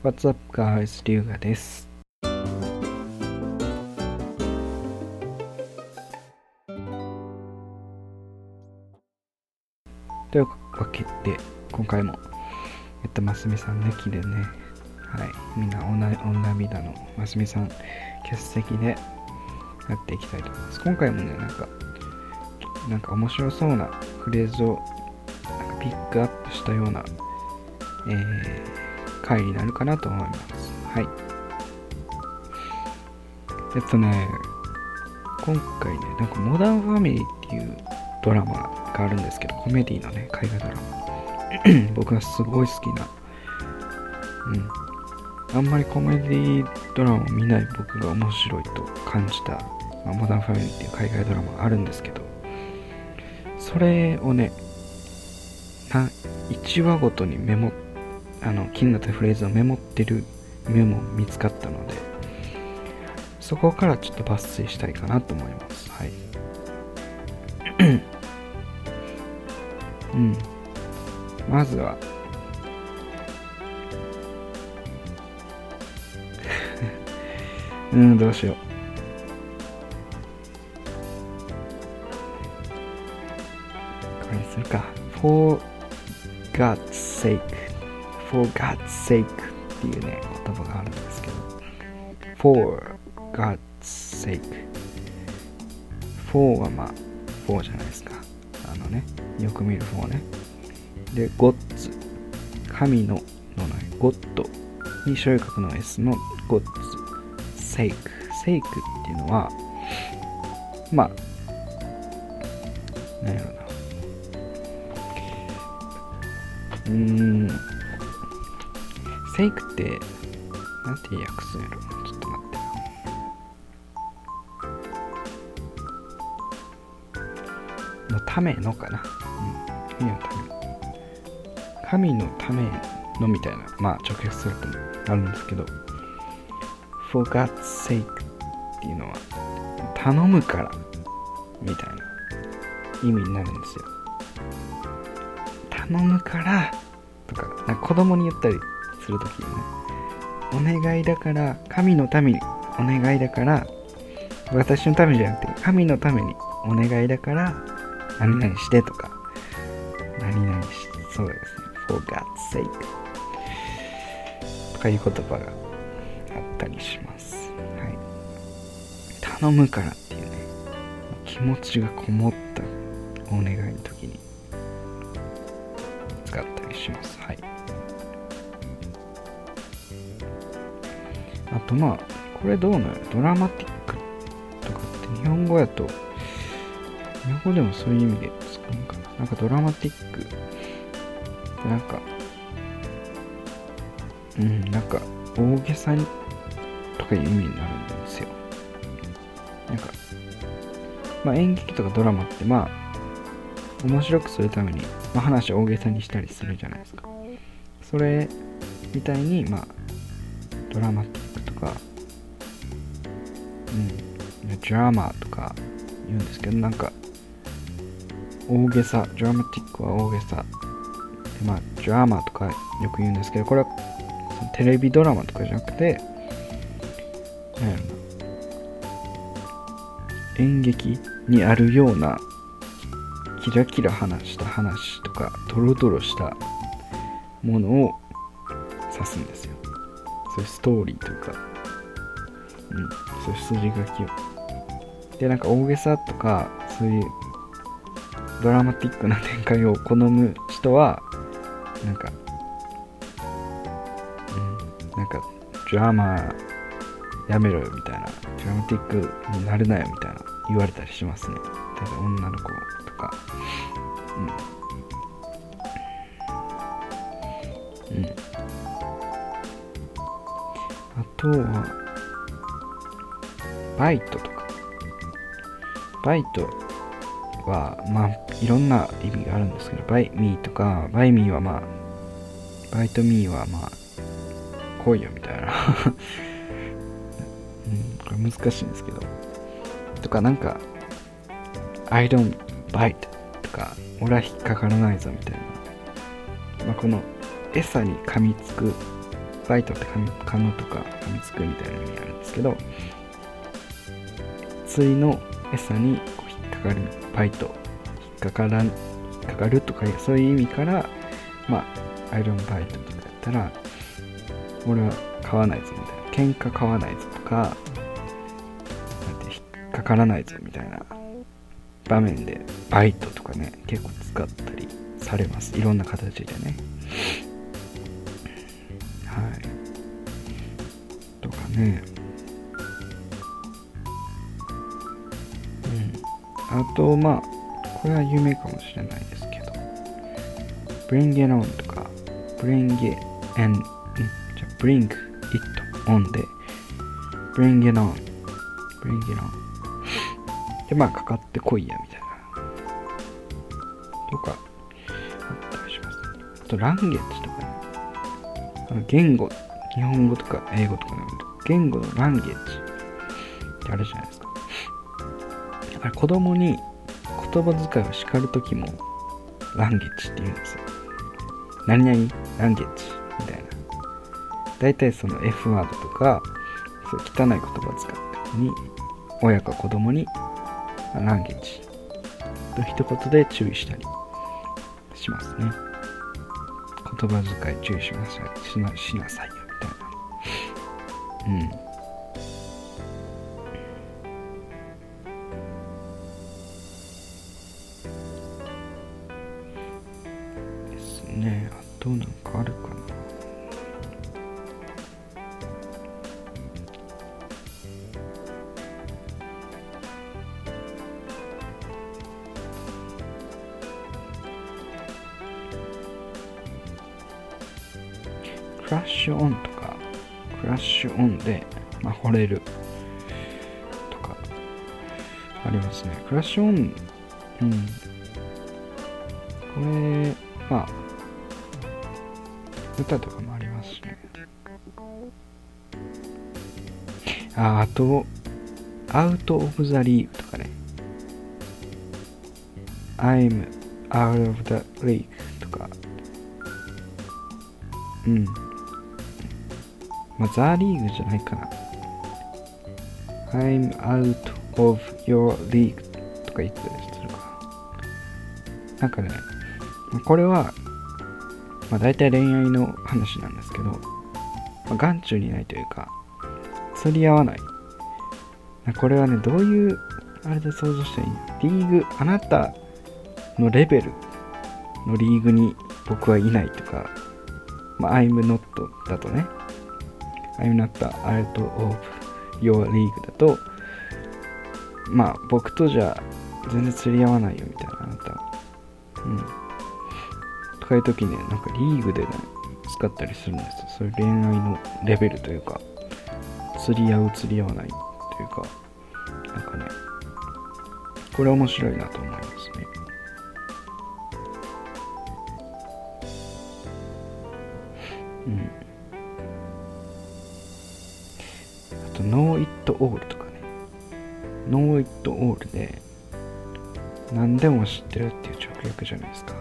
What's up guys? リュウガです。というわけで、今回も、えっと、ますみさん抜きでね、はい、みんな女女涙のますみさん欠席でやっていきたいと思います。今回もね、なんか、なんか面白そうなフレーズをなんかピックアップしたような、えー、回になるかなと思います。はい。えっとね、今回ね、なんかモダンファミリーっていうドラマがあるんですけど、コメディのね、海外ドラマ。僕がすごい好きな、うん。あんまりコメディドラマを見ない僕が面白いと感じた、まあ、モダンファミリーっていう海外ドラマがあるんですけど、それをね、1話ごとにメモって、あの、気になったフレーズをメモってるメモ見つかったので、そこからちょっと抜粋したいかなと思います。はい。うん。まずは、うん、どうしよう。これにするか。For God's sake. For God's sake っていうね、言葉があるんですけど。For God's sake. For はまあ、For じゃないですか。あのね、よく見る For ね。で、God's 神ののね、God に所有格の S の God's sake。sake っていうのは、まあ、なんやろな。うーん。Sake って、なんて訳すんやろちょっと待って。のためのかな。うん。神のための。神のためのみたいな、まあ直訳するとあるんですけど、for God's sake っていうのは、頼むから、みたいな意味になるんですよ。頼むから、とか、なんか子供に言ったりするときにね、お願いだから、神のためにお願いだから、私のためじゃなくて、神のためにお願いだから、何々してとか、何々して、そうですね、for God's sake とかいう言葉があったりします。はい。頼むからっていうね、気持ちがこもったお願いの時に使ったりします。はい。とまあ、これどうなのドラマティックとかって日本語やと、日本語でもそういう意味で使うのかな。なんかドラマティックなんか、うん、なんか大げさにとかいう意味になるんですよ。なんか、まあ演劇とかドラマってまあ、面白くするために、まあ、話を大げさにしたりするじゃないですか。それみたいに、まあ、ドラマティックか、うん、ドラマとか言うんですけど、なんか、大げさ、ドラマティックは大げさ。でまあ、ドラマとかよく言うんですけど、これはテレビドラマとかじゃなくて、なんやろ。な、演劇にあるようなキラキラ話した話とかドロドロしたものを指すんですよ。そういうストーリーというかうんそういう筋書きを。でなんか大げさとかそういうドラマティックな展開を好む人はなんかうんなんかドラマやめろよみたいなドラマティックになるなよみたいな言われたりしますね。例えば女の子とか。うん。うん。とはバイトとかバイトはまあいろんな意味があるんですけどバイミーとかバイミーはまあバイトミーはまあ来いよみたいなうん、これ難しいんですけど。とか、なんか、I don't bite とか、俺は引っかからないぞみたいな。まあ、この餌に噛みつくバイトって噛み噛むとか噛みつくみたいな意味あるんですけど釣りの餌にこう引っかかるバイト引っかからん引っかかるとかいうそういう意味からまあアイロンバイトとかやったら俺は買わないぞみたいな。喧嘩買わないぞとかなんて引っかからないぞみたいな場面でバイトとかね結構使ったりされます。いろんな形でね。ねうん。あとまあこれは有名かもしれないですけど。Bring it on とか Bring it and じゃ Bring it on で Bring it on Bring it on でまあかかってこいやみたいな。とかあったりします。あとランゲージとかね。言語日本語とか英語とかの言語のランゲージってあるじゃないですか。あれ子供に言葉遣いを叱るときもランゲージって言うんですよ。何々ランゲージみたいな。大体その F ワードとかそう汚い言葉を使った時に親か子供にランゲージと一言で注意したりしますね。言葉遣い注意しなさいしなしなさい。うん。ですね。あとなんかあるかな。クラッシュオンとラッシュオンで、まあ、惚れるとかありますね。クラッシュオンうん。これまあ歌とかもありますしね。ああとアウトオブザリーグとかね。I'm out of the league とか。うん。まあ、ザ・リーグじゃないかな。I'm out of your league とか言ってたりするかな。なんかね、これは、まあ大体恋愛の話なんですけど、まあ、眼中にないというか、釣り合わない。これはね、どういう、あれで想像したらいいリーグ、あなたのレベルのリーグに僕はいないとか、まあ、I'm not だとね、I'm not out of your league だと、まあ僕とじゃ全然釣り合わないよみたいなあなた。うん。とかいう時ね、なんかリーグでね、使ったりするんですよ。そういう恋愛のレベルというか、釣り合う釣り合わないというか、なんかね、これ面白いなと思いますね。うん。ノー・イット・オールとかね。ノー・イット・オールで、何でも知ってるっていう直訳じゃないですか。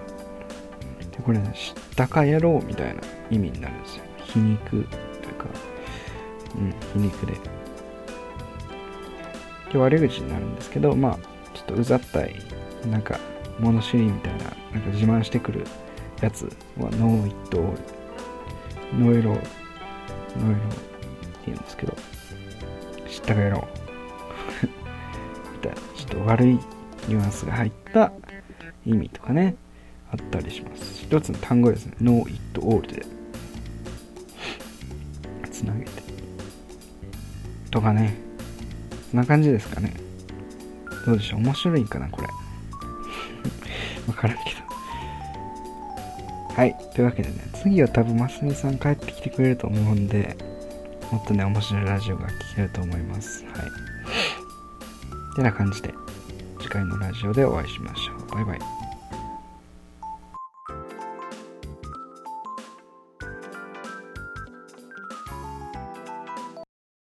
で、これね、知ったかやろうみたいな意味になるんですよ。皮肉というか、うん、皮肉で。で、悪口になるんですけど、まあ、ちょっとうざったい、なんか、物知りみたいな、なんか自慢してくるやつは、 know-it-all。know-it-all、know-it-all って言うんですけど、知ったかやろう。みた、ちょっと悪いニュアンスが入った意味とかね、あったりします。一つの単語ですね。ノー・イット・オールで、つなげて。とかね、そんな感じですかね。どうでしょう？面白いんかな、これ。わからんけど。はい。というわけでね、次は多分、ますみさん帰ってきてくれると思うんで、もっとね、面白いラジオが聞けると思います。はい。てな感じで、次回のラジオでお会いしましょう。バイバイ。